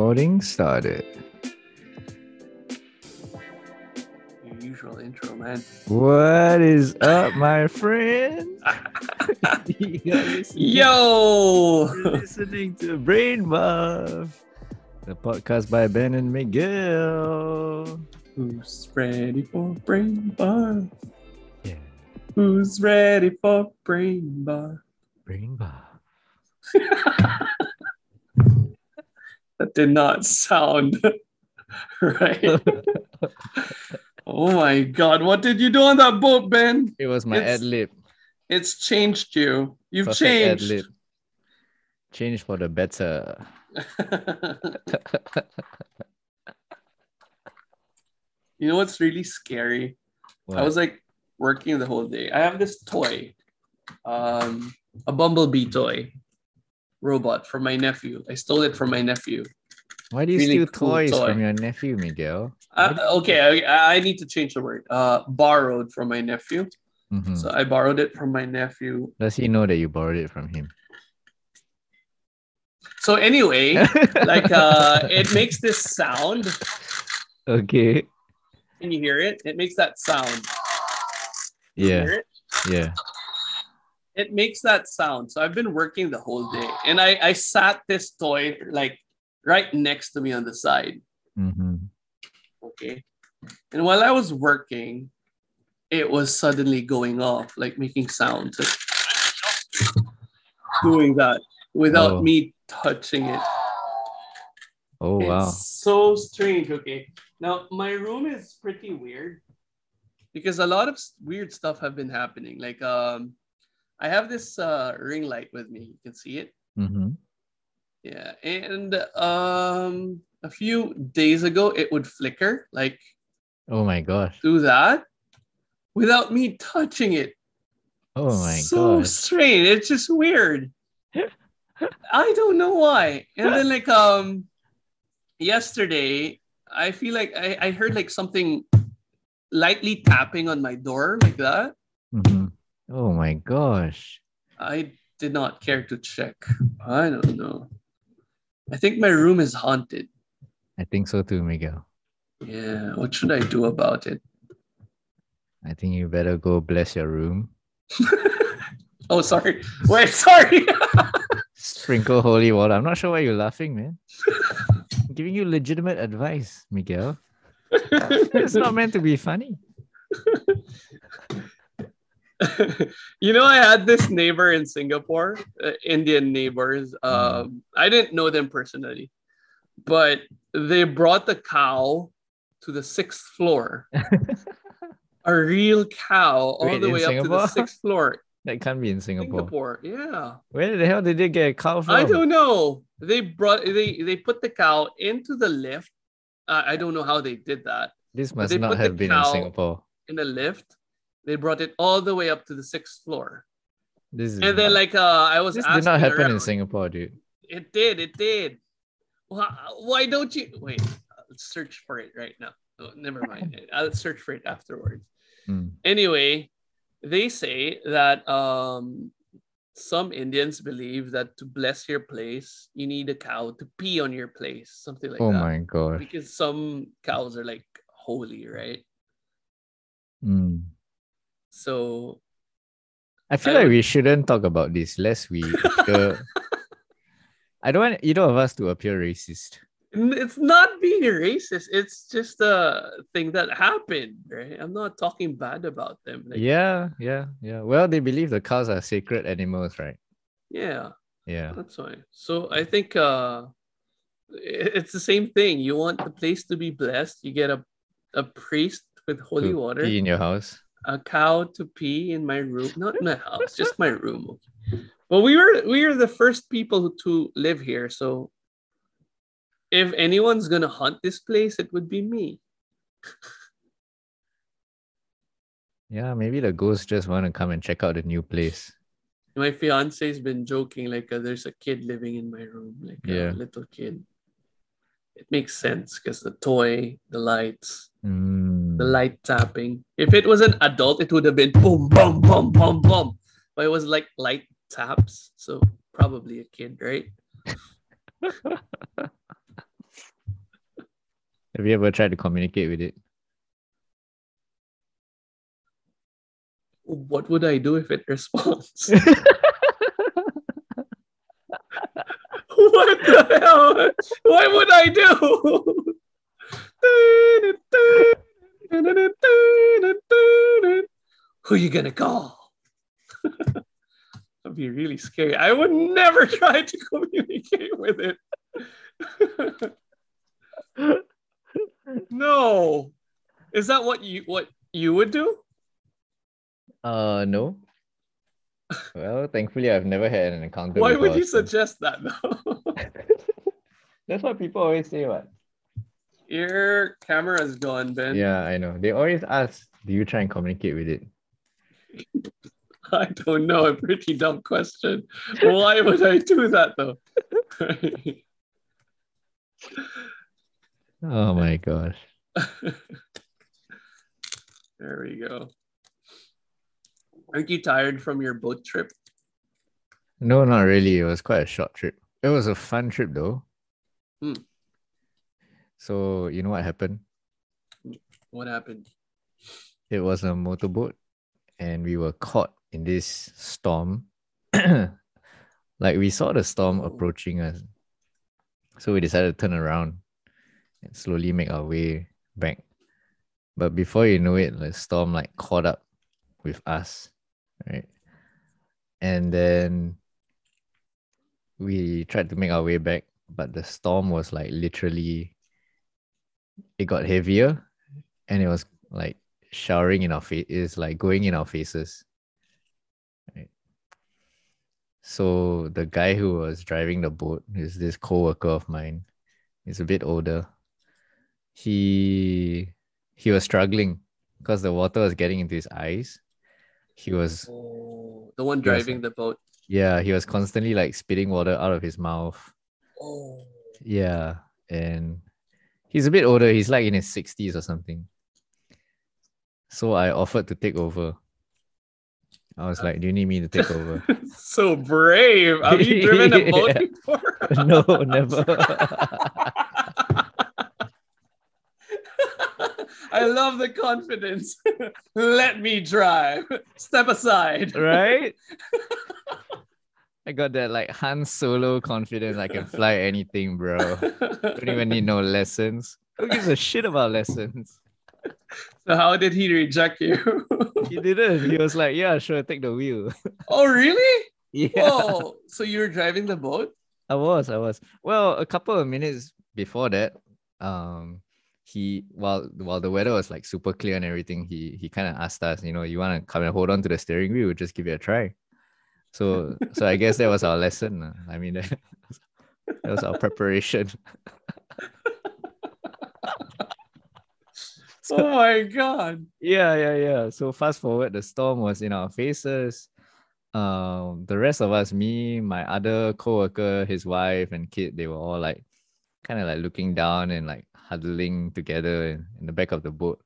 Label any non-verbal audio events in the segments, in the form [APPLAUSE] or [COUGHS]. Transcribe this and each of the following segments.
Recording started. Your usual intro, man. What is up, my friend? [LAUGHS] You are listening- Yo! You're listening to Brain Buff, the podcast by Ben and Miguel. Who's ready for brain bar? Yeah, Who's ready for brain bar? Brain Buff. [LAUGHS] That did not sound [LAUGHS] right. oh my god, what did you do on that boat, Ben? It was my ad lib. It's changed you. You've Perfect changed. Change for the better. [LAUGHS] you know what's really scary? I was like working the whole day. I have this toy, um, a bumblebee toy robot from my nephew. I stole it from my nephew. Why do you really steal cool toys toy. from your nephew, Miguel? Uh, okay, I, I need to change the word. Uh, borrowed from my nephew. Mhm. So I borrowed it from my nephew. Does he know that you borrowed it from him? So anyway, [LAUGHS] like uh, it makes this sound. okay. Can you hear it? It makes that sound. You Yeah. Yeah. It makes that sound. So I've been working the whole day, and I I sat this toy like right next to me on the side. Mm-hmm. Okay, and while I was working, it was suddenly going off, like making sounds, like [LAUGHS] doing that without Oh. me touching it. Oh it's wow. so strange. Okay, now my room is pretty weird because a lot of weird stuff have been happening. Like um, I have this uh ring light with me. You can see it. Mm-hmm. Yeah, and um, a few days ago it would flicker like Oh my gosh. do that without me touching it. Oh my god! so gosh. strange. It's just weird. I don't know why. And then like um yesterday, I feel like I, I heard like something lightly tapping on my door like that. Oh my gosh. I did not care to check. I don't know. I think my room is haunted. I think so too, Miguel. Yeah, what should I do about it? I think you better go bless your room. [LAUGHS] Oh, sorry. Wait, sorry. [LAUGHS] Sprinkle holy water. I'm not sure why you're laughing, man. I'm giving you legitimate advice, Miguel. [LAUGHS] It's not meant to be funny. [LAUGHS] you know, I had this neighbor in Singapore, uh, Indian neighbors. Um, I didn't know them personally, but they brought the cow to the sixth floor. [LAUGHS] A real cow all Wait, the way up to the sixth floor. That can't be in Singapore. Singapore, yeah. Where the hell did they get a cow from? I don't know. They brought they they put the cow into the lift. Uh, I don't know how they did that. This must not have been in Singapore. In the lift, they brought it all the way up to the sixth floor. This is And then like uh, I was this did not happen in. Singapore, dude. It did. It did. Why, why don't you wait? Let's search for it right now. Oh, never mind. [LAUGHS] I'll search for it afterwards. Hmm. Anyway, they say that um, some Indians believe that to bless your place, you need a cow to pee on your place, something like oh that. Oh my god! Because some cows are like holy, right? Hmm. So I feel I like we shouldn't talk about this lest we appear. [LAUGHS] I don't want either of us to appear racist. it's not being racist. It's just a thing that happened, right? I'm not talking bad about them. Like, yeah, yeah, yeah. Well, they believe the cows are sacred animals, right? yeah. Yeah. That's why. So I think uh it's the same thing. You want the place to be blessed, you get a a priest with holy To water, in your house. A cow to pee in my room. Not in my [LAUGHS] house, just my room. Well, we were we were the first people to live here, so if anyone's gonna hunt this place, it would be me. [LAUGHS] Yeah, maybe the ghosts just want to come and check out the new place. My fiance's been joking like uh, there's a kid living in my room, like Yeah. a little kid. It makes sense because the toy, the lights, Mm. The light tapping. If it was an adult, it would have been boom, boom, boom, boom, boom. But it was like light taps, so probably a kid, right? [LAUGHS] Have you ever tried to communicate with it? What would I do if it responds? [LAUGHS] what the hell? What would I do? [LAUGHS] Who are you gonna call? [LAUGHS] That'd be really scary. I would never [LAUGHS] try to communicate with it. [LAUGHS] no. Is that what you what you would do? Uh, no. Well, thankfully, I've never had an encounter. Why would you so- suggest that though? That's what people always say, what? Your camera's gone, Ben. Yeah, I know. They always ask, do you try and communicate with it? [LAUGHS] I don't know. A pretty dumb question. Why would I do that though? [LAUGHS] Oh my gosh. [LAUGHS] there we go. Aren't you tired from your boat trip? No, not really. It was quite a short trip. It was a fun trip though. Hmm. So, you know what happened? What happened? It was a motorboat and we were caught in this storm. [CLEARS THROAT] like we saw the storm Oh. approaching us. So we decided to turn around and slowly make our way back. But before you know it, the storm like caught up with us, right? And then we tried to make our way back, but the storm was like literally it got heavier and it was like showering in our face is like going in our faces. Right. So the guy who was driving the boat is this co-worker of mine he's a bit older. He he was struggling because the water was getting into his eyes. He was Oh, the one driving the boat. yeah he was constantly like spitting water out of his mouth. Oh, Yeah, and he's a bit older. He's like in his 60s or something. So I offered to take over. I was like, Do you need me to take over? [LAUGHS] so brave. Have you driven a boat before? no, never. [LAUGHS] I love the confidence. [LAUGHS] Let me drive. Step aside. right? I got that like Han Solo confidence. I can fly [LAUGHS] anything, bro. Don't even need no [LAUGHS] lessons. Who gives a shit about lessons? so how did he reject you? [LAUGHS] He didn't. He was like, Yeah, sure, take the wheel. oh, really? yeah. Whoa. So you were driving the boat? I was, I was. Well, a couple of minutes before that, um, he while while the weather was like super clear and everything, he he kind of asked us, you know, you want to come and hold on to the steering wheel, we'll just give it a try. So so I guess that was our lesson. I mean, [LAUGHS] that, that was our preparation. [LAUGHS] So- oh my god. Yeah, yeah, yeah. So fast forward, the storm was in our faces. Um, the rest of us, me, my other coworker, his wife and kid, they were all like kind of like looking down and like huddling together in, in the back of the boat.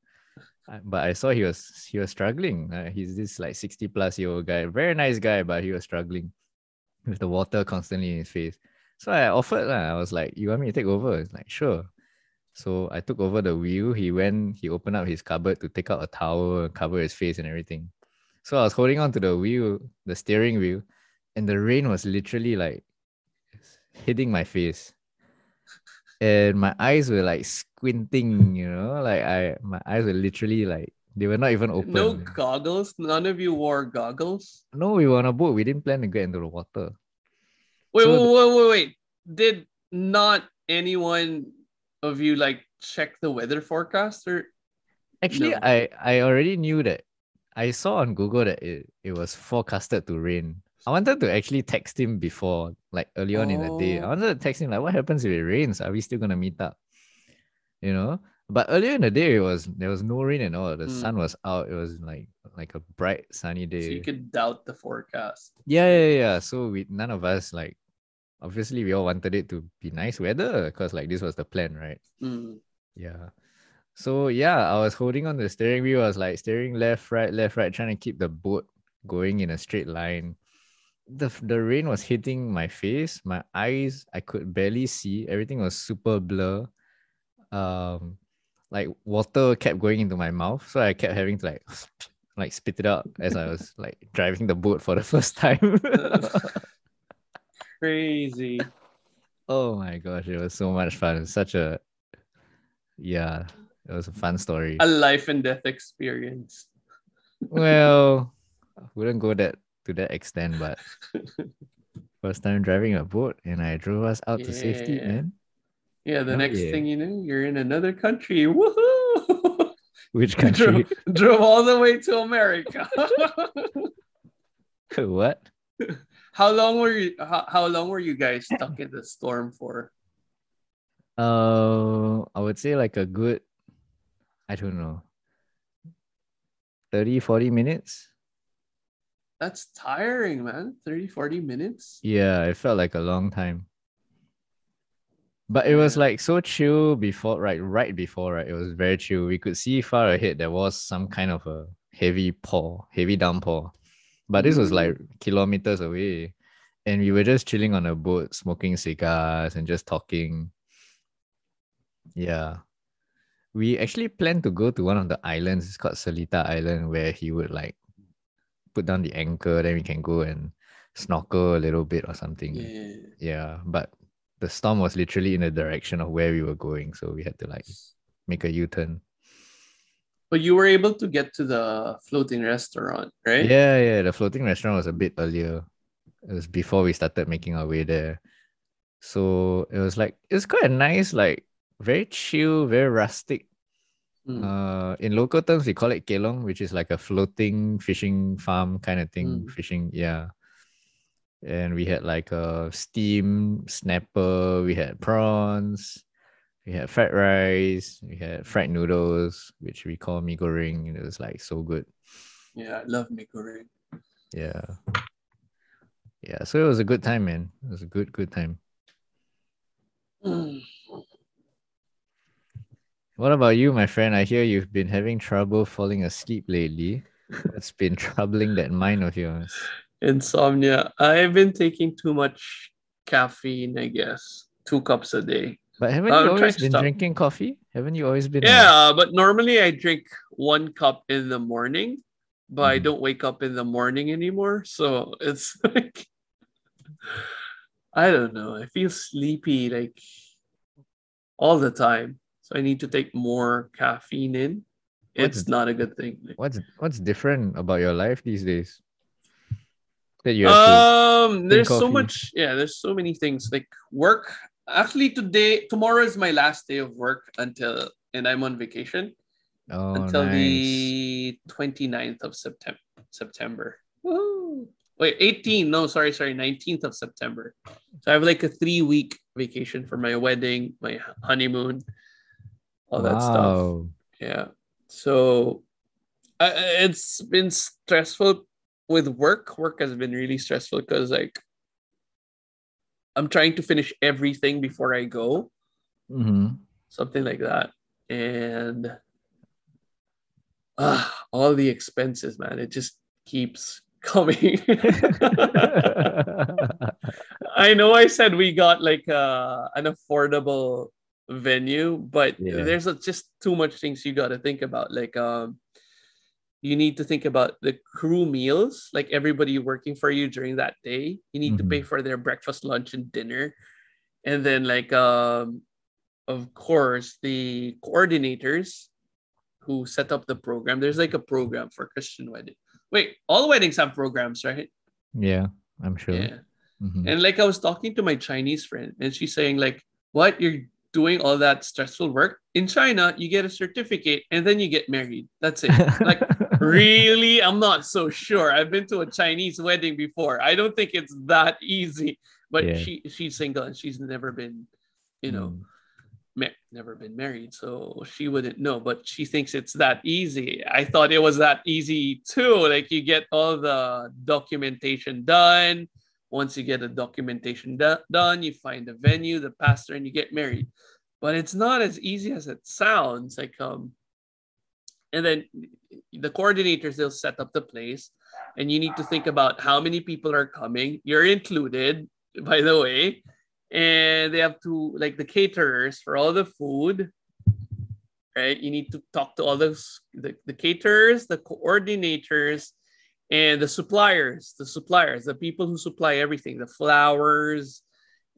I- But I saw he was he was struggling. Uh, he's this like 60 plus year old guy, very nice guy, but he was struggling with the water constantly in his face. So I offered, lah. I was like, You want me to take over? It's like, sure. So I took over the wheel. He went, he opened up his cupboard to take out a towel and cover his face and everything. So I was holding on to the wheel, the steering wheel, and the rain was literally like hitting my face. And my eyes were like squinting, you know, like I my eyes were literally like they were not even open. No goggles? None of you wore goggles? No, we were on a boat. We didn't plan to get into the water. Wait, So wait, wait, wait, wait. Did not anyone of you like check the weather forecast or Actually, No. I I already knew that. I saw on Google that it, it was forecasted to rain. I wanted to actually text him before, like early on in the day. I Oh. wanted to text him like, "What happens if it rains? Are we still gonna meet up?" You know. But earlier in the day, it was there was no rain at all. The Mm. sun was out. It was like like a bright sunny day. so you could doubt the forecast? Yeah, yeah, yeah. So we none of us like obviously we all wanted it to be nice weather because like this was the plan, right? Mm. Yeah. So yeah, I was holding on the steering wheel. I was like steering left, right, left, right, trying to keep the boat going in a straight line. The the rain was hitting my face, my eyes. I could barely see. Everything was super blur. Um, like water kept going into my mouth, so I kept having to like [SNIFFS] like spit it out as I was like driving the boat for the [LAUGHS] first time. [LAUGHS] Crazy. oh my gosh, it was so much fun. Such a yeah, it was a fun story. A life and death experience. well, I wouldn't go that to that extent, but first time driving a boat and I drove us out to safety, Yeah. man. Yeah, the Oh, next yeah. thing you know, you're in another country. Woohoo! [LAUGHS] Which [LAUGHS] drove, country? drove all the way to America. [LAUGHS] what? how long were you how, how long were you guys stuck in the storm for? Uh, I would say like a good, I don't know, 30, 40 minutes. That's tiring, man. 30, 40 minutes. Yeah, it felt like a long time. But it was like so chill before, right? Right before, right? It was very chill. We could see far ahead there was some kind of a heavy pour, heavy downpour. But this was like mm. kilometers away. And we were just chilling on a boat, smoking cigars and just talking. Yeah. We actually planned to go to one of the islands. It's called Salita Island, where he would like put down the anchor, then we can go and snorkel a little bit or something. Yeah. Yeah, but the storm was literally in the direction of where we were going, so we had to like make a U-turn. But you were able to get to the floating restaurant, right? Yeah, yeah. The floating restaurant was a bit earlier. It was before we started making our way there. So it was like it's quite a nice, like very chill, very rustic. Mm. Uh, in local terms, we call it kelong, which is like a floating fishing farm kind of thing. Mm. Fishing, yeah. And we had like a steam snapper. We had prawns. We had fried rice. We had fried noodles, which we call mee goreng. It was like so good. Yeah, I love mee goreng. Yeah. Yeah. So it was a good time, man. It was a good, good time. Mm. What about you, my friend? I hear you've been having trouble falling asleep lately. [LAUGHS] What's been troubling that mind of yours? Insomnia. I've been taking too much caffeine, I guess. Two cups a day. But haven't I'm you always been stop. drinking coffee? Haven't you always been? Yeah, but normally I drink one cup in the morning, but I Mhm. don't wake up in the morning anymore. So it's [LAUGHS] like, I don't know. I feel sleepy like all the time. I need to take more caffeine in. What's- It's not a good thing. What's what's different about your life these days? That you Um, there's so much. Yeah, there's so many things like work. Actually, today, tomorrow is my last day of work until, and I'm on vacation. Oh, until nice. the 29th of September. September. Woo. Wait, 18. No, sorry, sorry, 19th of September. So I have like a three week vacation for my wedding, my honeymoon, all that stuff. Yeah. So I- it's been stressful with work. Work has been really stressful because like I'm trying to finish everything before I go Mhm. something like that. And uh, all the expenses, man, it just keeps [LAUGHS] coming. [LAUGHS] I know I said we got like uh, an affordable venue, but Yeah. there's a, just too much things you got to think about. Like, um, you need to think about the crew meals, like everybody working for you during that day. You need to pay for their breakfast, lunch, and dinner. And then, like, um, of course, the coordinators who set up the program. There's like a program for Christian wedding. Wait, all weddings have programs, right? yeah, I'm sure. Yeah. Mhm. And like I was talking to my Chinese friend, and she's saying like, "What you're doing all that stressful work in China? You get a certificate, and then you get married. That's it." like, [LAUGHS] really? I'm not so sure. I've been to a Chinese wedding before. I don't think it's that easy. But Yeah. she she's single and she's never been, you know, Mm. ma- never been married, so she wouldn't know. But she thinks it's that easy. I thought it was that easy too. Like you get all the documentation done. Once you get the documentation do- done, you find the venue, the pastor, and you get married. But it's not as easy as it sounds. Like um, and then the coordinators they'll set up the place, and you need to think about how many people are coming. You're included, by the way and they have to like the caterers for all the food right? You need to talk to all those the, the caterers, the coordinators, and the suppliers, the suppliers, the people who supply everything, the flowers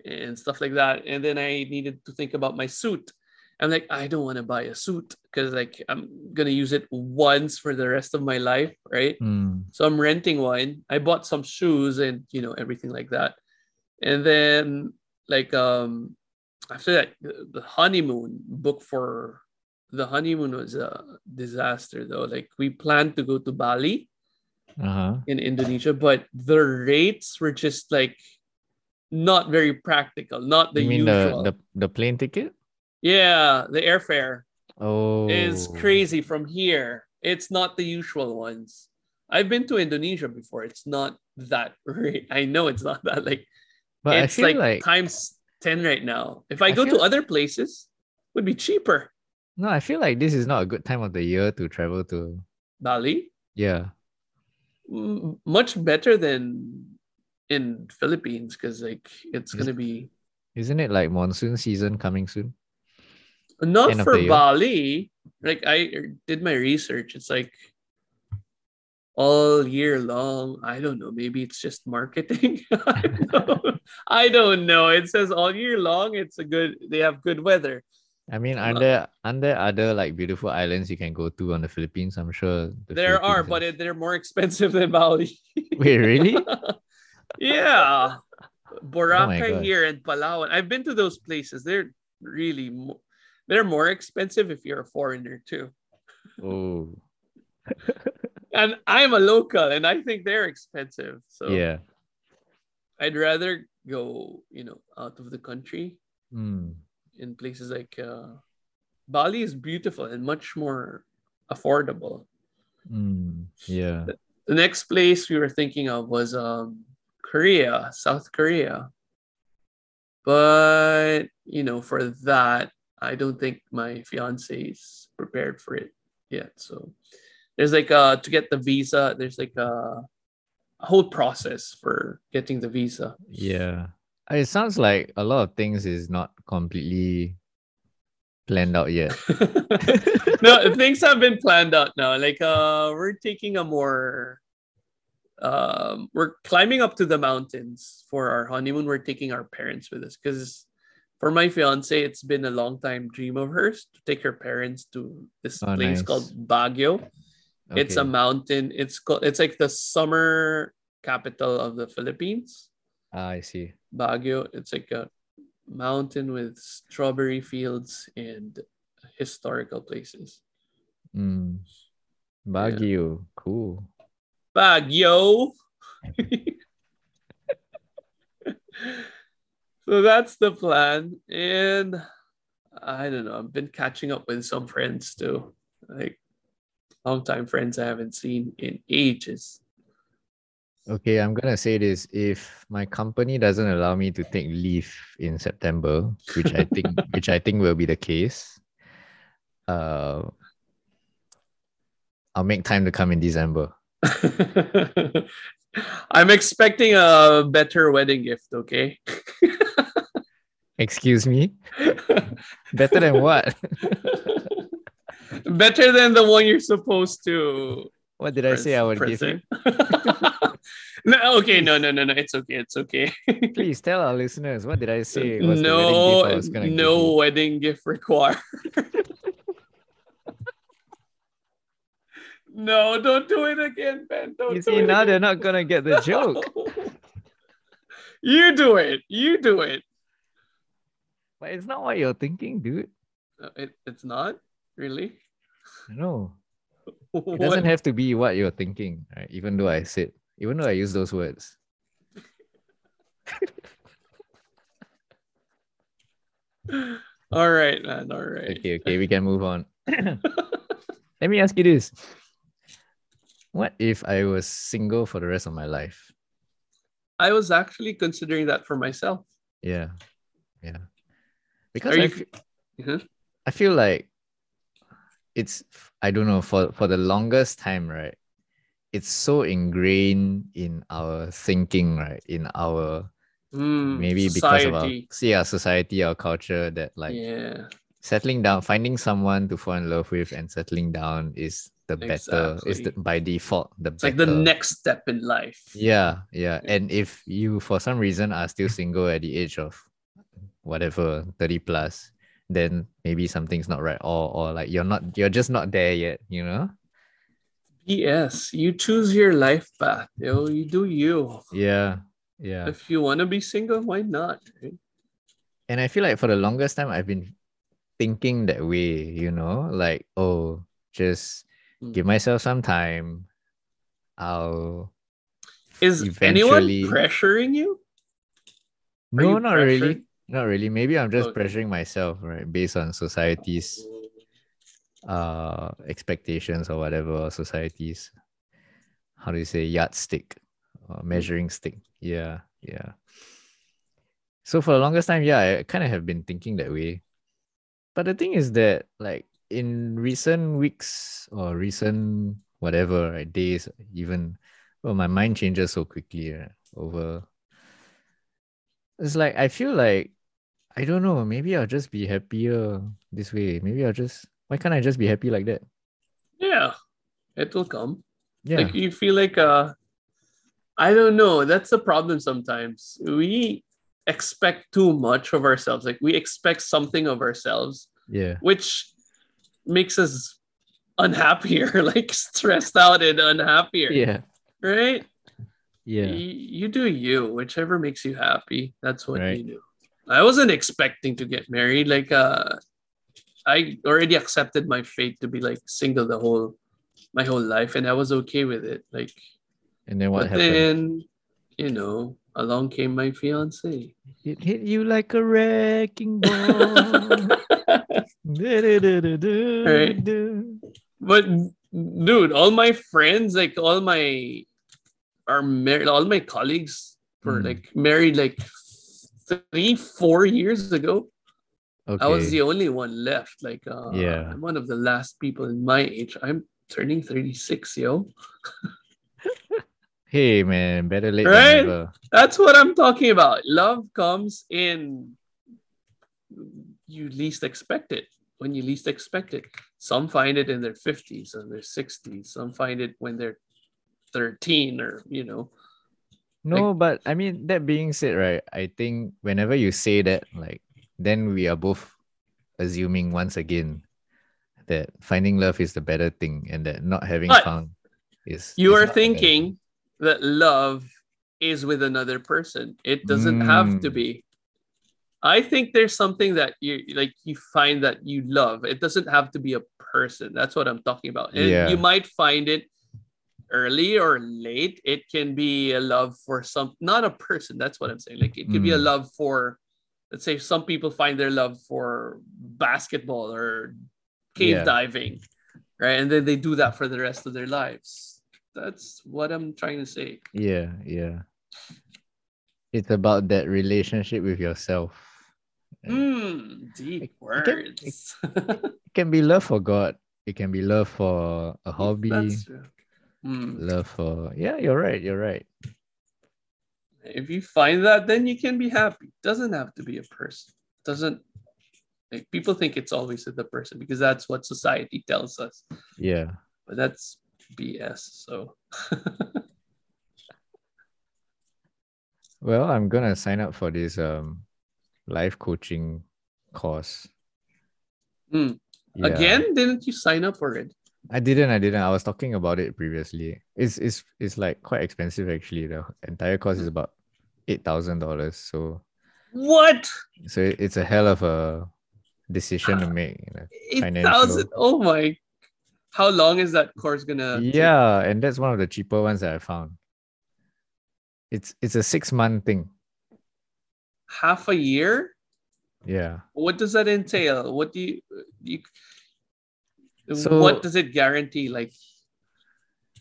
and stuff like that. And then I needed to think about my suit. I'm like, I don't want to buy a suit because like I'm gonna use it once for the rest of my life, right? Mm. So I'm renting one. I bought some shoes and you know everything like that. And then like um after that the the honeymoon book for the honeymoon was a disaster though. Like we planned to go to Bali Uh-huh. in Indonesia, but the rates were just like not very practical, not the you mean usual. the, the the plane ticket? Yeah, the airfare Oh, is crazy from here. It's not the usual ones. I've been to Indonesia before. It's not that [LAUGHS] rate. I know it's not that like But I it's feel like, like, times 10 right now. If I, I go to other places, would be cheaper. no, I feel like this is not a good time of the year to travel to. Bali, Yeah. Much better than in Philippines because like it's Is- gonna be Isn't it like monsoon season coming soon? not End for. Bali. Like I did my research. It's like all year long. I don't know. Maybe it's just marketing. [LAUGHS] I, don't. I don't know. It says all year long. It's a good. They have good weather. I mean, Uh, are there are there other like beautiful islands you can go to on the Philippines? I'm sure the there are, Philippines but it, they're more expensive [LAUGHS] than Bali. wait, really? [LAUGHS] yeah, Boracay Oh here and Palawan. I've been to those places. They're really mo- they're more expensive if you're a foreigner too. oh, [LAUGHS] And I'm a local, and I think they're expensive. So yeah. I'd rather go, you know, out of the country Mm. In places like uh, Bali is beautiful and much more affordable. Mm. Yeah. The next place we were thinking of was um, Korea, South Korea. But, you know, for that, I don't think my fiance is prepared for it yet. So there's like uh to get the visa, there's like a, a whole process for getting the visa. Yeah. Uh, It sounds like a lot of things is not completely planned out yet. [LAUGHS] no, things have been planned out now. Like uh we're taking a more um we're climbing up to the mountains for our honeymoon. We're taking our parents with us because for my fiance, it's been a long time dream of hers to take her parents to this Oh, place nice. called Baguio. It's a mountain. It's called it's like the summer capital of the Philippines. Ah, I see. Baguio. It's like a mountain with strawberry fields and historical places. Mm. Baguio. Cool. Baguio. so that's the plan. And I don't know. I've been catching up with some friends too. Like longtime friends I haven't seen in ages. Okay, I'm gonna say this. If my company doesn't allow me to take leave in September, which I think [LAUGHS] which I think will be the case, uh I'll make time to come in December. [LAUGHS] I'm expecting a better wedding gift, okay? [LAUGHS] Excuse me? Better than what? better than the one you're supposed to What did I say I would give you? no, okay, no, no, no, no. It's okay. It's okay. [LAUGHS] Please tell our listeners what did I say? was the wedding gift I no, was gonna give no wedding gift required. [LAUGHS] no, don't do it again, Ben. Don't You do see, now they're not gonna get the [LAUGHS] joke. you do it. You do it. But it's not what you're thinking, dude. It, it's not really. No. It doesn't have to be what you're thinking, right? Even though I said, even though I use those words. [LAUGHS] All right, man. All right. Okay, okay, we can move on. [LAUGHS] [CLEARS THROAT] Let me ask you this. What if I was single for the rest of my life? I was actually considering that for myself. Yeah. Yeah. Because Are I, you- fe- Mhm. I feel like it's I don't know for for the longest time, right? It's so ingrained in our thinking, right? In our Mm, maybe because of our society. yeah, society, our culture that like yeah. settling down, finding someone to fall in love with and settling down is the better, is the, by default the It's better. like the next step in life. Yeah, yeah. Yeah. And if you for some reason are still single at the age of whatever, 30 plus, then maybe something's not right. Or or like you're not you're just not there yet, you know? Yes, you choose your life path. Yo, you do you. Yeah. Yeah. If you want to be single, why not? right? And I feel like for the longest time I've been thinking that way, you know, like, oh, just Mm. give myself some time. I'll Is anyone pressuring you? Are no, you not really. Not really. Maybe I'm just Okay. pressuring myself, right? Based on society's uh expectations or whatever society's how do you say yardstick or measuring stick yeah yeah so for the longest time yeah i kind of have been thinking that way but the thing is that like in recent weeks or recent whatever right, days even well my mind changes so quickly right, over it's like i feel like i don't know maybe i'll just be happier this way maybe i'll just why can't i just be happy like that Yeah, it will come. yeah Like you feel like uh I don't know. That's the problem sometimes. We expect too much of ourselves. Like we expect something of ourselves, yeah which makes us unhappier, [LAUGHS] like stressed out and unhappier. yeah Right? yeah You, you do you, whichever makes you happy. That's what Right. you do. I wasn't expecting to get married. Like uh I already accepted my fate to be like single the whole my whole life and I was okay with it. Like and then what happened then, you know, along came my fiance. it hit you like a wrecking ball [LAUGHS] Right. But dude, all my friends, like all my are married, all my colleagues were Mm. like married like three, four years ago. okay I was the only one left. Like, uh, Yeah. I'm one of the last people in my age. I'm turning 36, yo. [LAUGHS] hey man better late Right? than never That's what I'm talking about. Love comes in you least expect it. When you least expect it. Some find it in their 50s and their 60s. Some find it when they're 13 or, you know. No, but I mean that being said, right? I think whenever you say that, like, then we are both assuming once again that finding love is the better thing, and that not having But found is You is are not the better thinking that love is with another person. It doesn't have to Mm. be. I think there's something that you like you find that you love. It doesn't have to be a person. That's what I'm talking about. And Yeah. you might find it early or late. It can be a love for some not a person. That's what I'm saying. Like it could be a Mm. love for let's say some people find their love for basketball or cave Yeah. diving. Right. And then they do that for the rest of their lives. That's what I'm trying to say. Yeah, yeah. It's about that relationship with yourself. Mm, deep It- it can- words. It [LAUGHS] can be love for God. It can be love for a hobby. That's true. Mm. Love for yeah, you're right. You're right. If you find that, then you can be happy. Doesn't have to be a person. Doesn't like people think it's always the person because that's what society tells us. Yeah. But that's BS. So [LAUGHS] Well, I'm gonna sign up for this um life coaching course. Mm. Yeah. again, didn't you sign up for it? I didn't, I didn't. I was talking about it previously. It's it's it's like quite expensive actually. The entire course is mm. about eight thousand dollars. So What? so it- it's a hell of a decision to make. You know? Eight thousand. Oh my! How long is that course gonna? take? yeah, and that's one of the cheaper ones that I found. It's it's a six month thing. half a year. Yeah. What does that entail? What do you you? So- what does it guarantee? Like,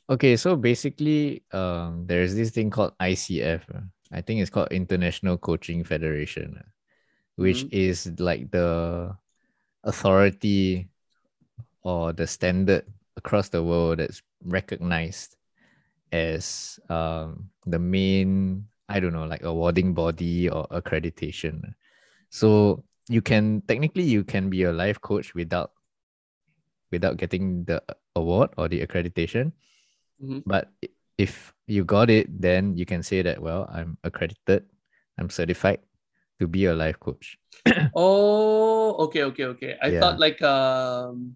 Okay, so basically, um, there's this thing called ICF. uh, I think it's called International Coaching Federation, uh, which Mhm. is like the authority or the standard across the world that's recognized as um, the main, I don't know, like awarding body or accreditation. So you can technically you can be a life coach without without getting the award or the accreditation. Mhm. But if you got it, then you can say that well, I'm accredited, I'm certified to be a life coach. [COUGHS] Oh, okay, okay, okay. I Yeah. thought like um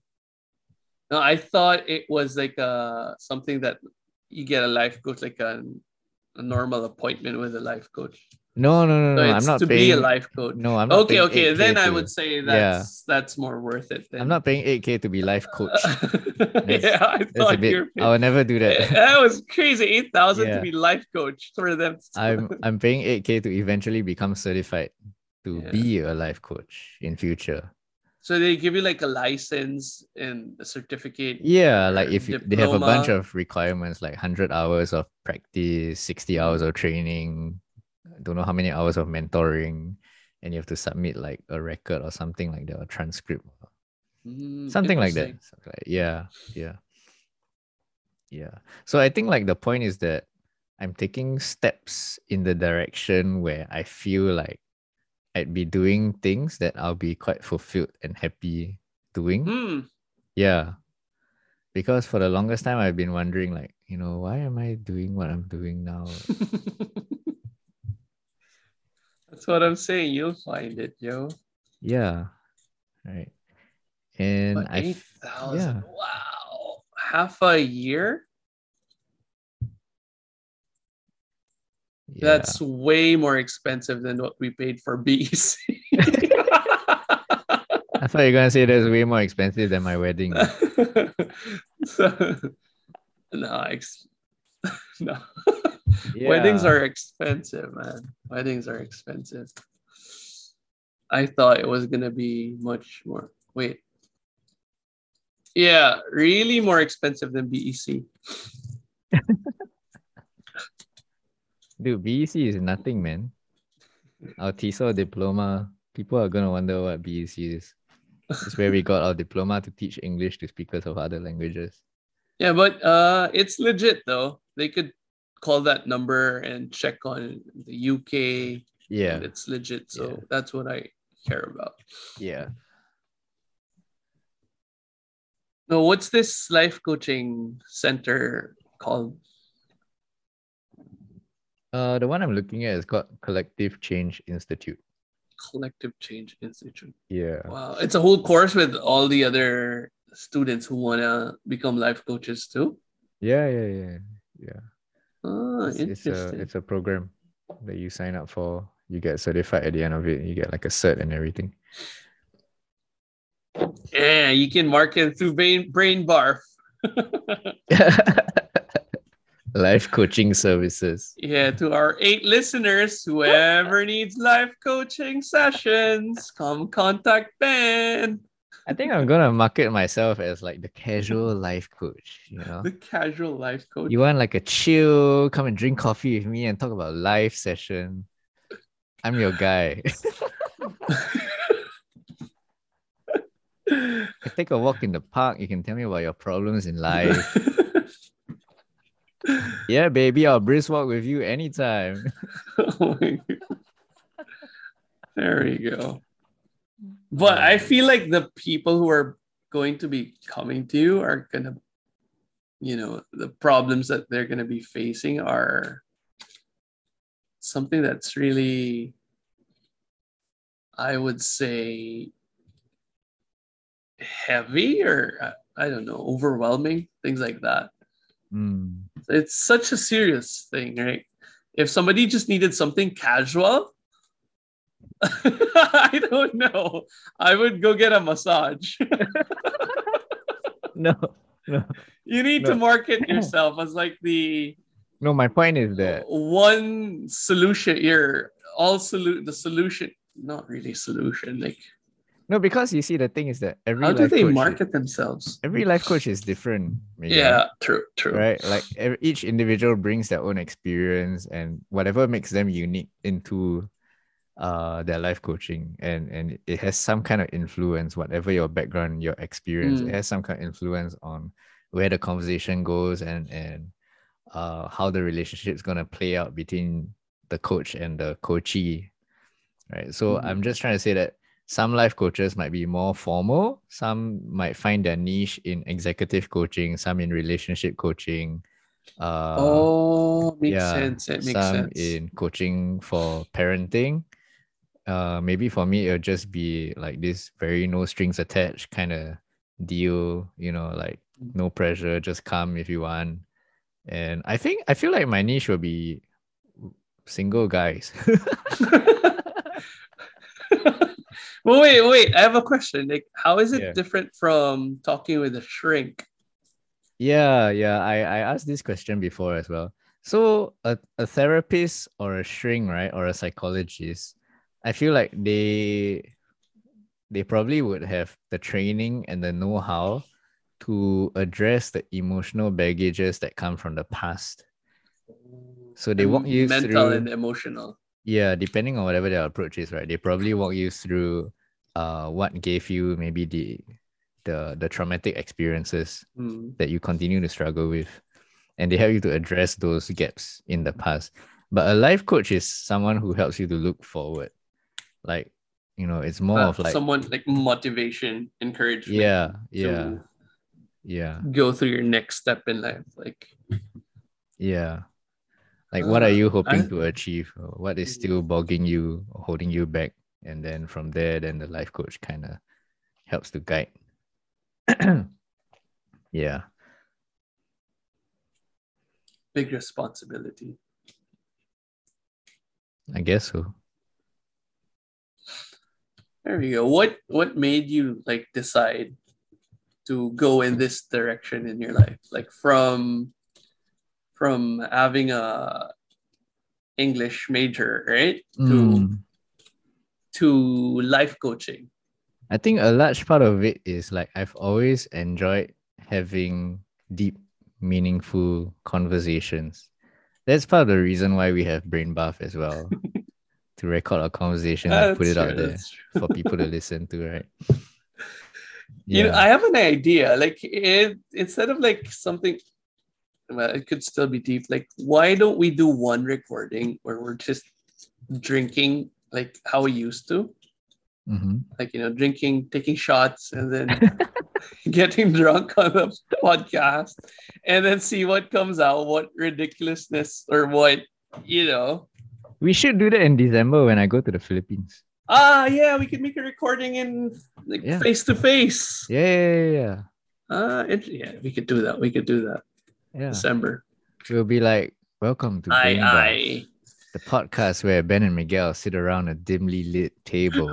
no, I thought it was like uh something that you get a life coach, like a, a normal appointment with a life coach. No, no, no, no. it's I'm not to paying. be a life coach. No, I'm not. Okay, okay. 8K Then I would say Yeah. that's that's more worth it. Then. I'm not paying 8k to be life coach. [LAUGHS] yeah, I That's a thought bit. you were I will never do that. [LAUGHS] that was crazy. Eight thousand Yeah. to be life coach for them. I'm I'm paying 8k to eventually become certified to Yeah. be a life coach in future. so they give you like a license and a certificate. Yeah, like if you, they have a bunch of requirements like 100 hours of practice, 60 hours of training, don't know how many hours of mentoring, and you have to submit like a record or something like that, or transcript, Mm, something like that. Something like- yeah, yeah, yeah. So I think like the point is that I'm taking steps in the direction where I feel like I'd be doing things that I'll be quite fulfilled and happy doing. Hmm. Yeah. Because for the longest time I've been wondering like, you know, why am I doing what I'm doing now? [LAUGHS] That's what I'm saying. You'll find it, yo. yeah. Right. And But I eight yeah. Wow. Half a year? yeah. That's way more expensive than what we paid for BEC. [LAUGHS] [LAUGHS] I thought you were gonna say that's way more expensive than my wedding. [LAUGHS] so, no, ex- no. Weddings are expensive, man. Weddings are expensive. I thought it was gonna be much more. Wait. Yeah, really more expensive than BEC. [LAUGHS] Dude, BEC is nothing, man. Our TESOL diploma, people are gonna wonder what BEC is. It's where we got our diploma to teach English to speakers of other languages. Yeah, but uh, it's legit though. They could call that number and check on the UK. Yeah. it's legit. So Yeah. that's what I care about. Yeah. No, what's this life coaching center called? Uh, the one I'm looking at is called Collective Change Institute. Collective Change Institute. Yeah. Wow, it's a whole course with all the other students who wanna become life coaches too. Yeah, yeah, yeah. Yeah. Ah, It's, it's a it's a program that you sign up for. You get certified at the end of it. You get like a cert and everything. yeah, you can market through brain brain barf. [LAUGHS] Life coaching services. Yeah, to our eight listeners, whoever needs life coaching sessions, come contact Ben, I think I'm gonna market myself as like the casual [LAUGHS] life coach. You know, the casual life coach. you want like a chill, come and drink coffee with me and talk about life session. I'm your guy. [LAUGHS] I take a walk in the park. You can tell me about your problems in life. [LAUGHS] yeah, baby, I'll brisk walk with you anytime. Oh there you go. But I feel like the people who are going to be coming to you are gonna, you know, the problems that they're gonna be facing are something that's really, I would say, heavy or I don't know, overwhelming, things like that. Mm. It's such a serious thing, right? If somebody just needed something casual, [LAUGHS] I don't know. I would go get a massage. [LAUGHS] No, no, you need No. to market [CLEARS THROAT] yourself as like the no. My point is that one solution. You're all solu- the solution, not really solution. Like no, because you see, the thing is that every how do they coach, market themselves? every life coach is different. Megan, Yeah, true, true. right. Like every, each individual brings their own experience and whatever makes them unique into uh their life coaching and and it has some kind of influence whatever your background your experience Mm. it has some kind of influence on where the conversation goes and and uh how the relationship is going to play out between the coach and the coachee right so Mhm. i'm just trying to say that some life coaches might be more formal. Some might find their niche in executive coaching. Some in relationship coaching. Uh, oh, makes yeah, sense. It makes some sense. in coaching for parenting. Uh, maybe for me it'll just be like this very no strings attached kind of deal. You know, like no pressure, just come if you want. And I think I feel like my niche will be single guys. [LAUGHS] well, wait, wait. I have a question. Like, how is it Yeah. different from talking with a shrink? Yeah, yeah. I, I asked this question before as well. So a, a therapist or a shrink, right? Or a psychologist, I feel like they they probably would have the training and the know-how to address the emotional baggages that come from the past. So they walk you mental through mental and emotional. yeah, depending on whatever their approach is, right? They probably walk you through uh what gave you maybe the the the traumatic experiences Hmm. that you continue to struggle with and they help you to address those gaps in the past but a life coach is someone who helps you to look forward like you know it's more Uh, of like someone like motivation, encouragement. yeah yeah. Yeah. Go through your next step in life. Like, yeah. Like what are Uh, you hoping I- to achieve? What is still bogging you holding you back? And then from there then the life coach kind of helps to guide. [CLEARS THROAT] Yeah. Big responsibility. i guess so There we go. What what made you like decide to go in this direction in your life? Like from from having a English major, right? To Mm. to life coaching. I think a large part of it is like I've always enjoyed having deep, meaningful conversations. That's part of the reason why we have Brain Buff as well. [LAUGHS] to record our conversations and put That's it out there for people to [LAUGHS] listen to, right? You know, I have an idea. Like it instead of like something well, it could still be deep. Like, why don't we do one recording where we're just drinking like how we used to? Mhm. like you know drinking taking shots and then [LAUGHS] [LAUGHS] getting drunk on the podcast and then see what comes out what ridiculousness or what you know We should do that in December when I go to the Philippines. ah yeah we could make a recording in like face to face Yeah, yeah, yeah, uh it, yeah we could do that we could do that yeah. December We'll be like, welcome to i i the podcast where Ben and Miguel sit around a dimly lit table.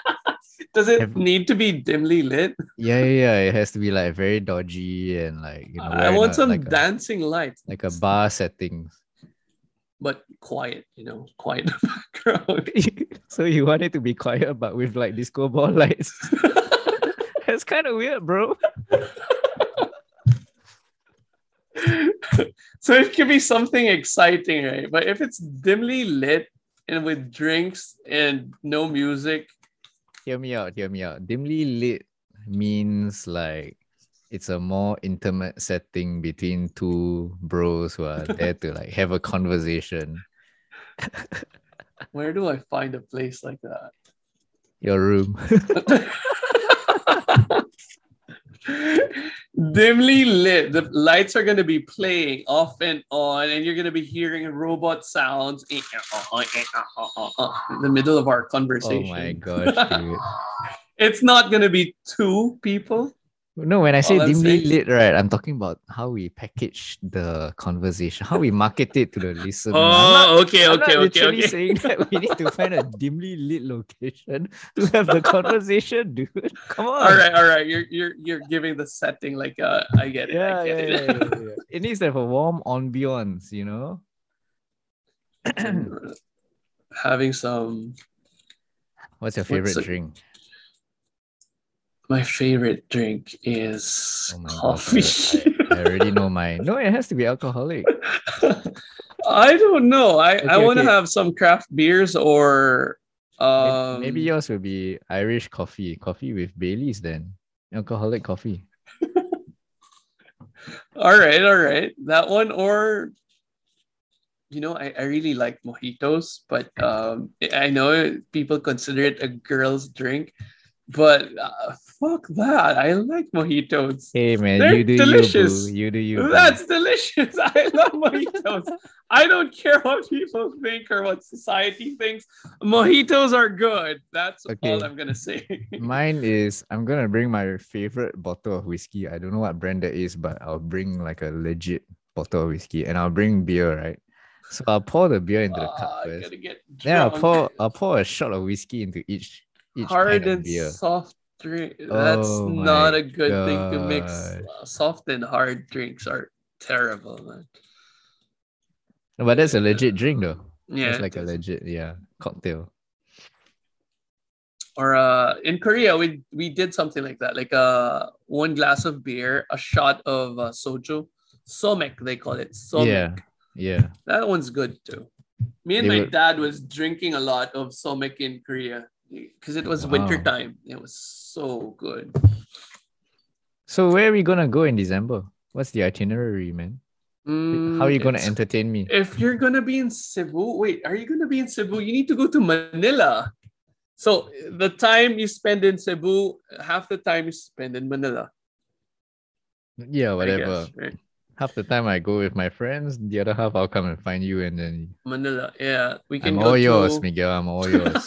[LAUGHS] does it Have- need to be dimly lit Yeah, yeah, yeah. It has to be like very dodgy and like you know. i want a- some like a, dancing lights like a bar settings. But quiet you know quiet background [LAUGHS] so you want it to be quiet, but with like disco ball lights. [LAUGHS] That's kind of weird, bro. so it could be something exciting, right? But if it's dimly lit and with drinks and no music, Hear me out. Hear me out. Dimly lit means like it's a more intimate setting between two bros who are there to like have a conversation. where do I find a place like that? Your room. [LAUGHS] dimly lit. The lights are going to be playing off and on, and you're going to be hearing robot sounds in the middle of our conversation. oh my gosh, dude. [LAUGHS] It's not going to be two people. No, when I say All dimly saying- lit, right, I'm talking about how we package the conversation, how we market it to the listener. Oh, not- okay, I'm not okay, okay, okay. saying that we need to find a dimly lit location to have the conversation, dude. Come on. All right, all right. You're you're you're giving the setting like uh I get it. Yeah, I get yeah, it. yeah, yeah. It needs to have a warm ambiance, you know? [CLEARS THROAT] Having some What's your favorite the- drink? My favorite drink is Oh coffee. I, I already know mine. No, it has to be alcoholic. [LAUGHS] I don't know. I, I want to okay. have some craft beers or um Maybe yours will be Irish coffee. Coffee with Baileys then. Alcoholic coffee. [LAUGHS] all right, all right. That one or you know, I, I really like mojitos, but um, I know people consider it a girl's drink, but uh, fuck that. I like mojitos. Hey man, They're you do delicious. you. You do you. boo. That's delicious. [LAUGHS] I love mojitos. I don't care what people think or what society thinks. Mojitos are good. That's all I'm gonna say. [LAUGHS] Mine is I'm gonna bring my favorite bottle of whiskey. I don't know what brand that is, but I'll bring like a legit bottle of whiskey and I'll bring beer, right? So I'll pour the beer into the Ah, cup I first. Then I'll pour I'll pour a shot of whiskey into each hard and beer. soft drink. That's Oh not a good thing to mix. Soft and hard drinks are terrible, man. But that's a legit drink though. Yeah, it's like it a legit yeah cocktail. or uh in Korea we we did something like that like uh one glass of beer a shot of uh, soju somek they call it somek Yeah, yeah. that one's good too me and They my were- dad was drinking a lot of somek in Korea because it was Wow. winter time it was so good So where are we gonna go in December? What's the itinerary, man? How are you Mm, gonna entertain me? if you're gonna be in Cebu, wait, are you gonna be in Cebu? You need to go to Manila. So the time you spend in Cebu, half the time you spend in Manila. Yeah, whatever. guess, right? Half the time I go with my friends, the other half I'll come and find you, and then Manila, yeah, we can I'm go all yours, to- Miguel. I'm all [LAUGHS] yours.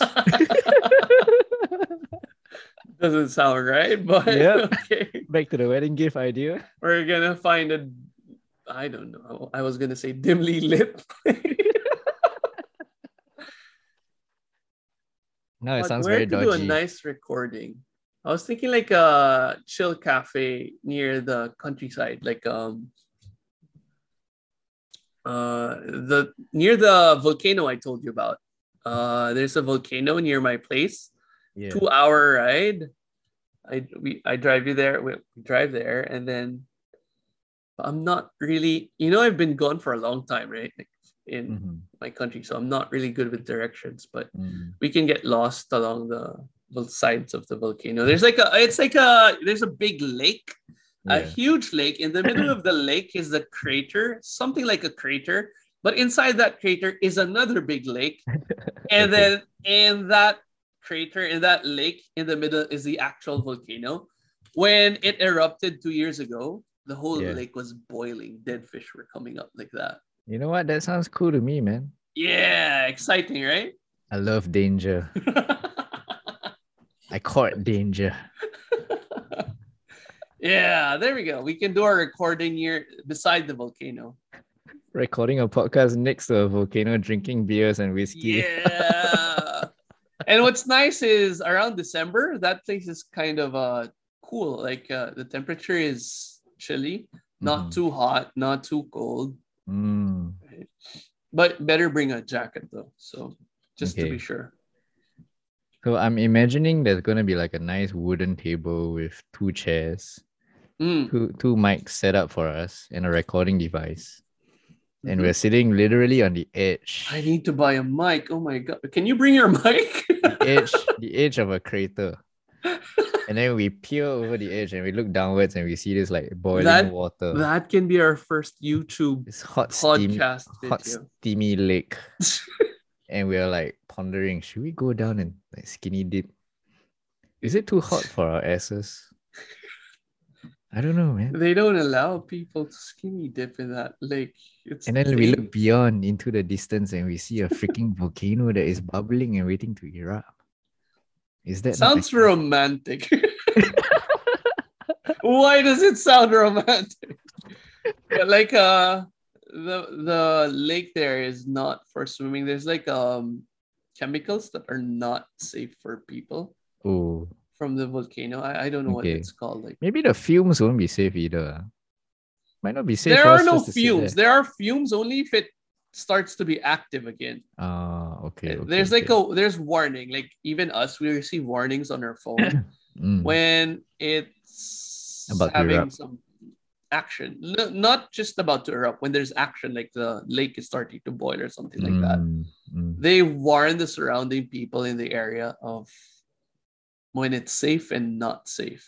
Doesn't sound right, [LAUGHS] but Yep. okay. Back to the wedding gift idea. We're gonna find a, I don't know. I was gonna say dimly lit. [LAUGHS] No, it But sounds where very to do a nice recording? I was thinking like a chill cafe near the countryside, like um uh the near the volcano I told you about. Uh there's a volcano near my place. Yeah. Two hour ride. I we I drive you there. We, drive there and then I'm not really you know I've been gone for a long time, right? Like in Mhm, my country, so I'm not really good with directions, but mhm. we can get lost along the the sides of the volcano. There's like a it's like a there's a big lake, a huge lake. In the middle of the lake is the crater, something like a crater, but inside that crater is another big lake. [LAUGHS] And Okay. then in that crater, in that lake, in the middle is the actual volcano. When it erupted two years ago, the whole Yeah. lake was boiling. Dead fish were coming up like that. You know what? That sounds cool to me, man. Yeah, exciting, right? I love danger. [LAUGHS] I court danger. [LAUGHS] yeah, there we go. We can do our recording here beside the volcano. Recording a podcast next to a volcano, drinking beers and whiskey. Yeah. [LAUGHS] and what's nice is around December, that place is kind of uh cool. Like uh, the temperature is chilly, not Mhm. too hot, not too cold, Mm. but better bring a jacket though. So just to be sure. So I'm imagining there's gonna be like a nice wooden table with two chairs, Mm. two two mics set up for us, and a recording device. And Mhm. we're sitting literally on the edge, I need to buy a mic. Oh my god. Can you bring your [LAUGHS] mic? the edge, the edge of a crater. And then we peer over the edge and we look downwards and we see this like boiling That- water. that can be our first YouTube This hot steam, podcast hot steamy lake. [LAUGHS] and we are like pondering, should we go down and like skinny dip? Is it too hot for our asses? I don't know, man. They don't allow people to skinny dip in that lake. It's And then we look beyond into the distance and we see a freaking volcano that is bubbling and waiting to erupt. Is that sounds romantic. [LAUGHS] Why does it sound romantic? But like uh the the lake there is not for swimming. There's like um chemicals that are not safe for people Oh, from the volcano. I, I don't know Okay. what it's called. Like maybe the fumes won't be safe either. Might not be safe. there are no just to sit fumes. there. There are fumes only if it starts to be active again. Ah, okay, okay. there's like okay. a there's warning. Like even us, we receive warnings on our [CLEARS THROAT] phone Mm, when it's About having some action. N- not just about to erupt. When there's action, like the lake is starting to boil or something like that. mm, mm. They warn the surrounding people in the area of when it's safe and not safe.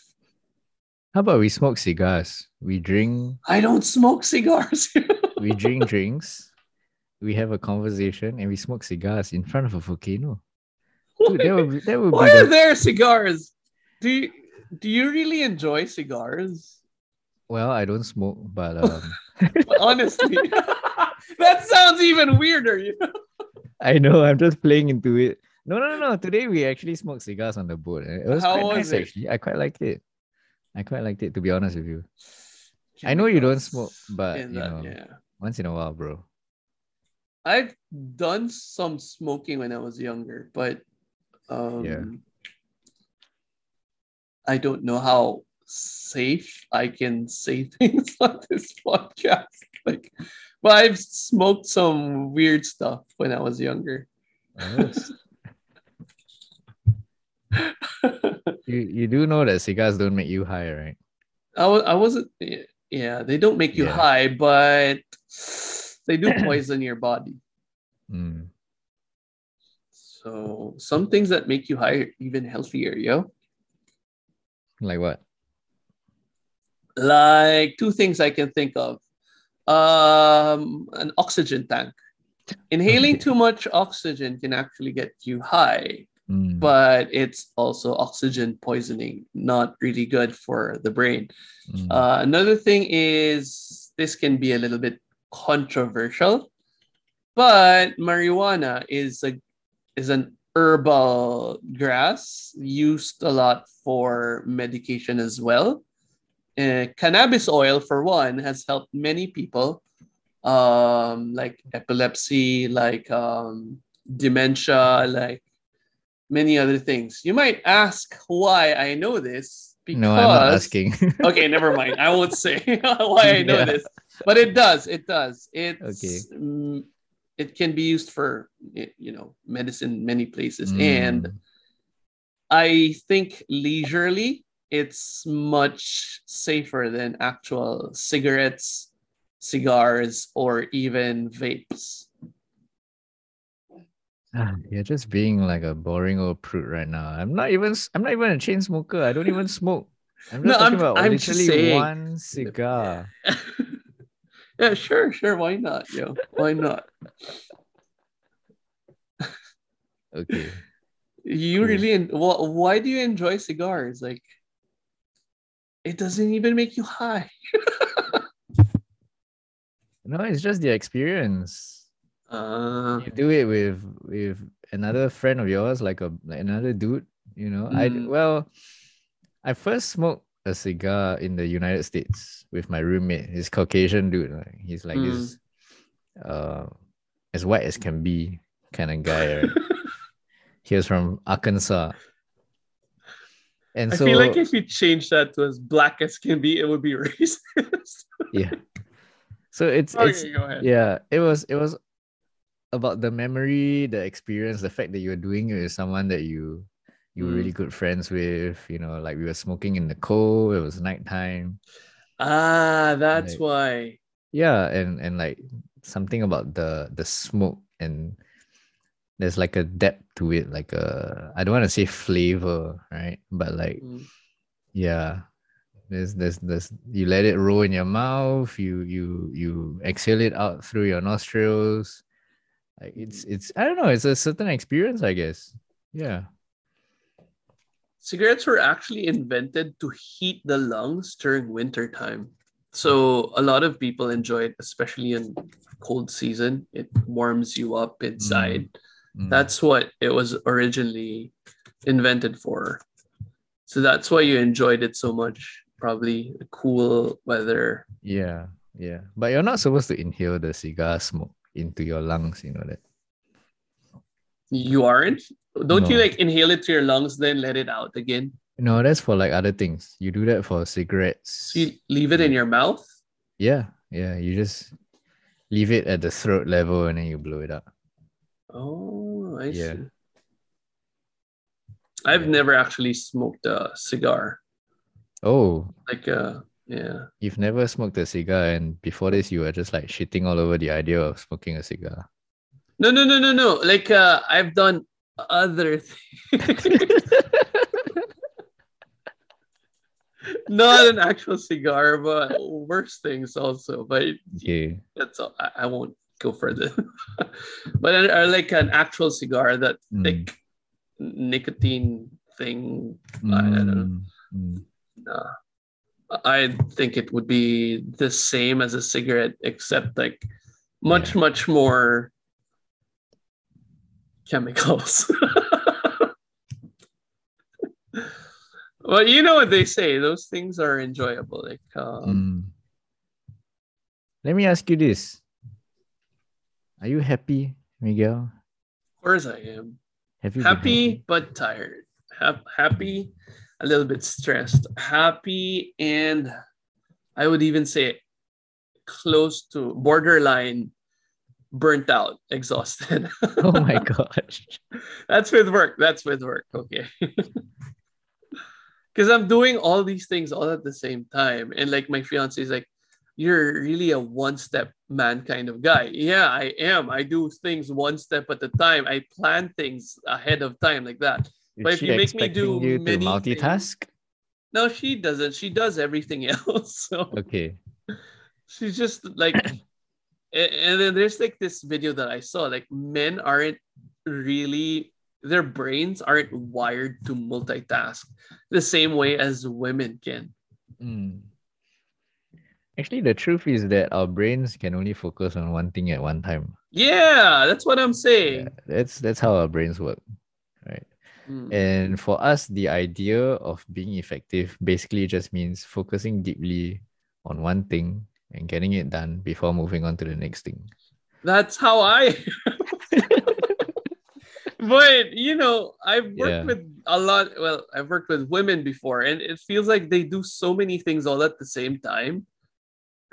How about we smoke cigars? We drink I don't smoke cigars. [LAUGHS] we drink drinks we have a conversation and we smoke cigars in front of a volcano. Dude, that would be, that would Why be are the- there cigars? Do you, do you really enjoy cigars? well, I don't smoke, but [LAUGHS] um, Honestly, [LAUGHS] that sounds even weirder. You know? I know I'm just playing into it. No, no, no. Today we actually smoked cigars on the boat. It was How quite was nice it? actually. I quite liked it. I quite liked it to be honest with you. I know you don't smoke, but you that, know, yeah. once in a while, bro. I've done some smoking when I was younger, but um, Yeah. I don't know how safe I can say [LAUGHS] things on this podcast. Like, but I've smoked some weird stuff when I was younger. Oh, you you do know that cigars don't make you high, right? I was I wasn't yeah, they don't make you Yeah. high, but they do [CLEARS THROAT] poison your body. Mm. So some things that make you high even healthier, yo. Like what? Like two things I can think of. Um an oxygen tank. Inhaling too much oxygen can actually get you high, Mm. but it's also oxygen poisoning, not really good for the brain. Mm. Uh, another thing is this can be a little bit controversial, but marijuana is a is an herbal grass used a lot for medication as well. Uh, cannabis oil, for one, has helped many people, um, like epilepsy, like um, dementia, like many other things. You might ask why I know this because no, I'm not asking. [LAUGHS] [LAUGHS] okay, never mind. I won't say [LAUGHS] why I know Yeah. this, but it does. It does. It's Okay. mm, it can be used for you know medicine many places, and Mm. I think leisurely it's much safer than actual cigarettes, cigars, or even vapes. [SIGHS] You're just being like a boring old prude right now. I'm not even I'm not even a chain smoker. I don't even smoke. I'm just No, talking I'm- about I'm literally saying. one cigar. [LAUGHS] yeah, sure, sure. Why not, yo? Why not? Okay. You really en- wh- why do you enjoy cigars? Like it doesn't even make you high. [LAUGHS] No, it's just the experience. Uh, You do it with with another friend of yours, like a like another dude. You know, I Mm. well, I first smoked a cigar in the United States with my roommate. He's Caucasian dude. Like, he's like Mm. this, uh, as white as can be kind of guy. Right? [LAUGHS] he was from Arkansas. And I so feel like if you change that to as black as can be, it would be [LAUGHS] racist. yeah. So it's okay, it's yeah, it was it was about the memory, the experience, the fact that you're doing it with someone that you you were Mm. really good friends with. You know, like we were smoking in the cold. It was nighttime. Ah, that's Like- why. Yeah, and and like something about the the smoke and there's like a depth to it, like a I don't want to say flavor, right? But like Mm. yeah there's there's there's you let it roll in your mouth you you you exhale it out through your nostrils like it's it's i don't know it's a certain experience i guess yeah Cigarettes were actually invented to heat the lungs during winter time. So a lot of people enjoy it, especially in cold season. It warms you up inside. Mm. That's what it was originally invented for. So that's why you enjoyed it so much. Probably the cool weather. yeah yeah but you're not supposed to inhale the cigar smoke into your lungs you know that You aren't? Don't you like inhale it to your lungs, then let it out again? no that's for like other things you do that for cigarettes So you leave it in your mouth? yeah yeah you just leave it at the throat level and then you blow it up Oh, I Yeah. see. I've Yeah. never actually smoked a cigar. oh Like uh yeah. You've never smoked a cigar, and before this, you were just like shitting all over the idea of smoking a cigar. No, no, no, no, no. Like uh I've done other [LAUGHS] things. Not an actual cigar, but worse things also. But Okay. that's all. I, I won't go further. [LAUGHS] but I, I like an actual cigar that Mm. thick nicotine thing. I don't know. Mm, mm. I think it would be the same as a cigarette, except like much, much more chemicals. [LAUGHS] well, you know what they say; those things are enjoyable. Like, um, Mm. Let me ask you this. Are you happy, Miguel? of course, I am been happy but tired. Ha- happy, a little bit stressed. Happy, and I would even say close to borderline burnt out, [LAUGHS] exhausted. Oh my gosh. [LAUGHS] That's with work. That's with work. Okay. [LAUGHS] Because I'm doing all these things all at the same time. And like my fiance is like, you're really a one step man kind of guy. Yeah, I am. I do things one step at a time. I plan things ahead of time like that. Is But if she you make me do you to multitask? No, she doesn't. She does everything [LAUGHS] else. So Okay. she's just like [COUGHS] and then there's like this video that i saw like men aren't really their brains aren't wired to multitask the same way as women can Mm. Actually, the truth is that our brains can only focus on one thing at one time. yeah that's what i'm saying Yeah, that's that's how our brains work? Mm. And for us, the idea of being effective basically just means focusing deeply on one thing and getting it done before moving on to the next thing. that's how i [LAUGHS] but you know i've worked Yeah. with a lot well i've worked with women before and it feels like they do so many things all at the same time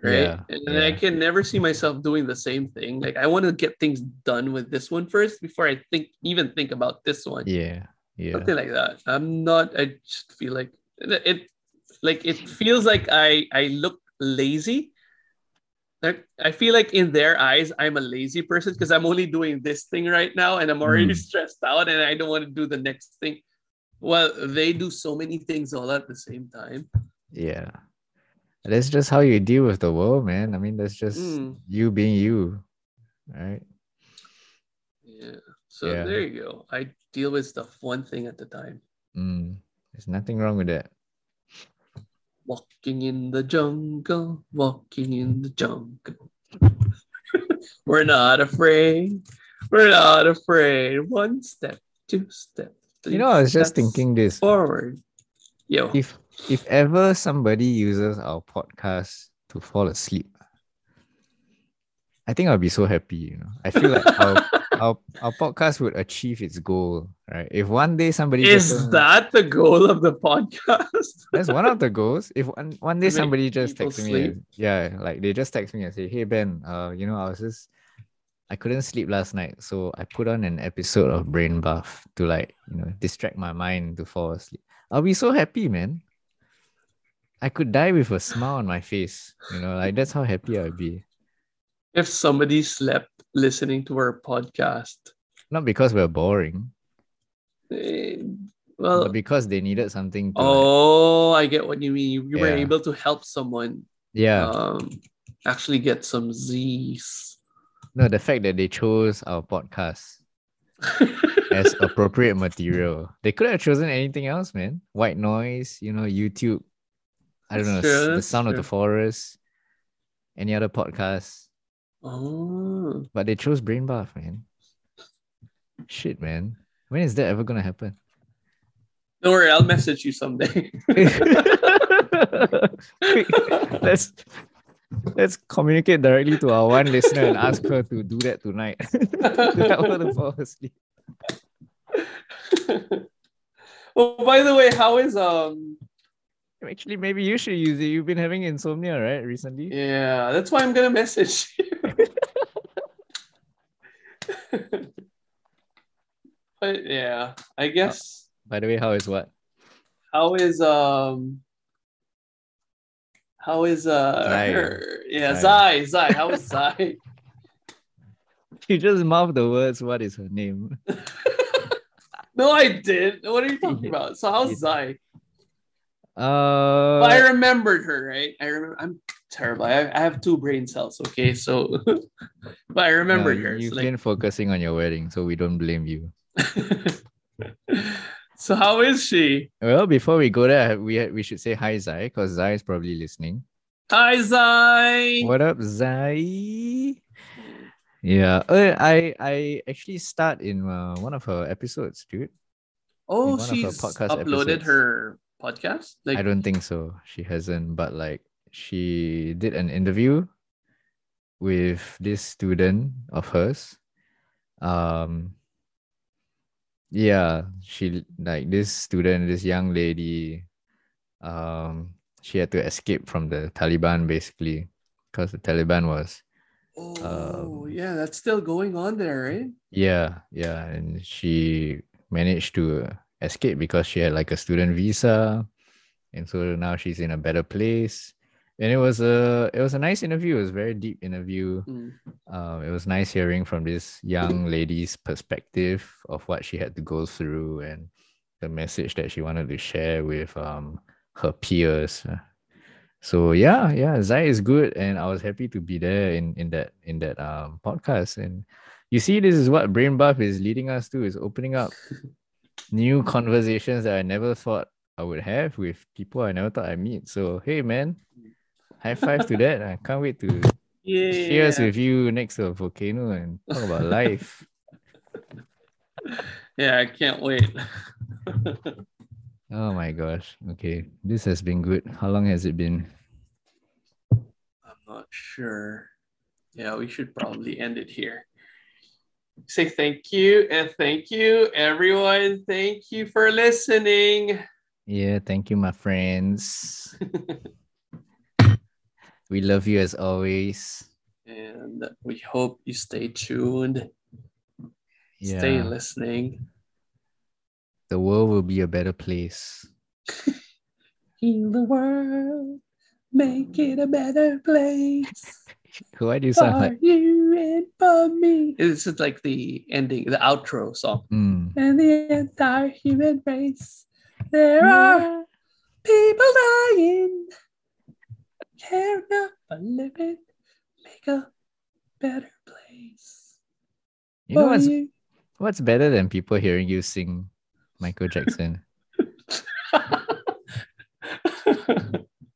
right Yeah, and i can never see myself doing the same thing like i want to get things done with this one first before i think even think about this one Yeah, yeah. something like that i'm not i just feel like it, like it feels like i i look lazy like i feel like in their eyes i'm a lazy person because i'm only doing this thing right now and i'm already Mm. stressed out and i don't want to do the next thing well they do so many things all at the same time Yeah. That's just how you deal with the world, man. I mean, that's just Mm. you being you, right? yeah so Yeah. there you go i deal with stuff one thing at a time Mm. There's nothing wrong with that. walking in the jungle walking in the jungle [LAUGHS] we're not afraid we're not afraid one step two step three You know, I was just thinking this. forward yo If if ever somebody uses our podcast to fall asleep, I think I'll be so happy, you know. I feel like [LAUGHS] our, [LAUGHS] our our podcast would achieve its goal, right? If one day somebody just is turns- that the goal of the podcast [LAUGHS] That's one of the goals. If one, one day somebody just texts me, and- yeah, like they just text me and say, "Hey Ben, uh, you know, I was just, I couldn't sleep last night, so I put on an episode of Brain Buff to like, you know, distract my mind to fall asleep." I'll be so happy, man. I could die with a smile on my face, you know, like that's how happy I'll be. if somebody slept listening to our podcast Not because we're boring, eh, well but because they needed something. To like- oh i get what you mean you, you were able to help someone yeah. um actually get some z's no, the fact that they chose our podcast [LAUGHS] as appropriate material. They could have chosen anything else, man. White noise, you know, YouTube. I don't know, the sound of the forest, any other podcast. Oh But they chose Brain Buff, man. Shit, man. When is that ever gonna happen? don't worry i'll message you someday [LAUGHS] let's let's communicate directly to our one listener and ask her to do that tonight. [LAUGHS] to help her to fall asleep. well [LAUGHS] by the way how is um Actually, maybe you should use it. You've been having insomnia, right? Recently. yeah that's why i'm gonna message you [LAUGHS] but yeah i guess By the way, how is what? how is um how is uh Zai. her yeah Zai. Zai Zai how is [LAUGHS] Zai You just mouth the words. What is her name? [LAUGHS] no I did what are you talking about so how's Zai Uh, Well, I remembered her right I remember I'm terrible. I, I have two brain cells. Okay, so [LAUGHS] but I remember No, yours. You've like- been focusing on your wedding, so we don't blame you. [LAUGHS] so how is she? Well, before we go there, we we should say hi, Zai, because Zai is probably listening. Hi Zai. What up, Zai? Yeah, uh, I I actually start in uh, one of her episodes, dude. Oh, her she's podcast uploaded episodes. her podcast. Like I don't think so. She hasn't, but like she did an interview with this student of hers. Um yeah, she like this student, this young lady, um, she had to escape from the Taliban basically because the Taliban was Oh, Um, yeah, that's still going on there, right? yeah, yeah, and she managed to escape because she had like a student visa, and so now she's in a better place. And it was a it was a nice interview. It was a very deep interview. Mm. Um, it was nice hearing from this young lady's perspective of what she had to go through and the message that she wanted to share with um her peers. So yeah, yeah, Zai is good, and I was happy to be there in in that in that um podcast. And you see, this is what Brain Buff is leading us to: is opening up [LAUGHS] new conversations that I never thought I would have with people I never thought I'd meet. So hey, man, high five to that! I can't wait to Yeah. cheers with you next to a volcano and talk about life. [LAUGHS] Yeah, I can't wait. [LAUGHS] Oh my gosh. Okay. This has been good. How long has it been? I'm not sure. Yeah, we should probably end it here. Say thank you and thank you, everyone. Thank you for listening. Yeah, thank you, my friends. [LAUGHS] we love you as always. And we hope you stay tuned, Yeah. stay listening. The world will be a better place. [LAUGHS] Heal the world, make it a better place. [LAUGHS] Why do you sound For like you and for me. This is like the ending, the outro song. mm, And the entire human race. There are people dying. Care enough for living. Make a better place. you know what's you. what's better than people hearing you sing Michael Jackson? [LAUGHS]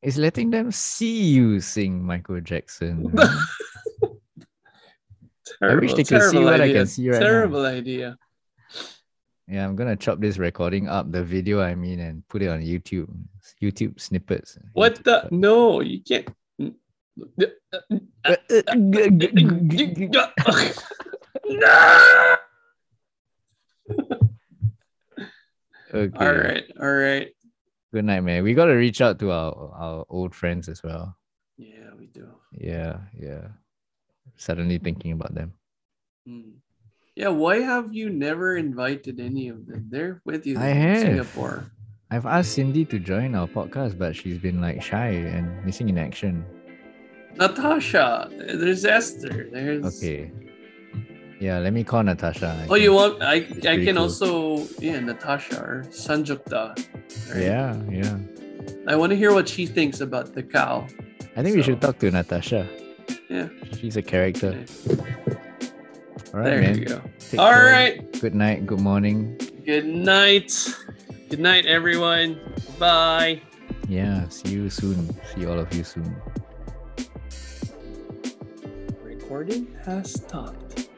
is letting them see you sing Michael Jackson. [LAUGHS] terrible, wish they could see terrible what I idea. can see right now. Terrible idea. Yeah, I'm gonna chop this recording up, the video I mean, and put it on YouTube. YouTube snippets. What the? No, you can't. no! okay. All right, all right. Good night, man. We gotta reach out to our our old friends as well. Yeah, we do. Yeah, yeah. Suddenly thinking about them. Hmm. Yeah, why have you never invited any of them? They're with you I in have. Singapore. I've asked Cindy to join our podcast, but she's been like shy and missing in action. Natasha, there's Esther. There's Okay. Yeah, let me call Natasha. I Oh, you want? I I can cool. also yeah, Natasha or Sanjukta. right? Yeah, yeah. I want to hear what she thinks about the cow. I think we should talk to Natasha. Yeah. She's a character. Okay. All right, there man. you go. Take All care. right. Good night. Good morning. Good night. Good night, everyone. Bye. Yeah. See you soon. See all of you soon. Recording has stopped.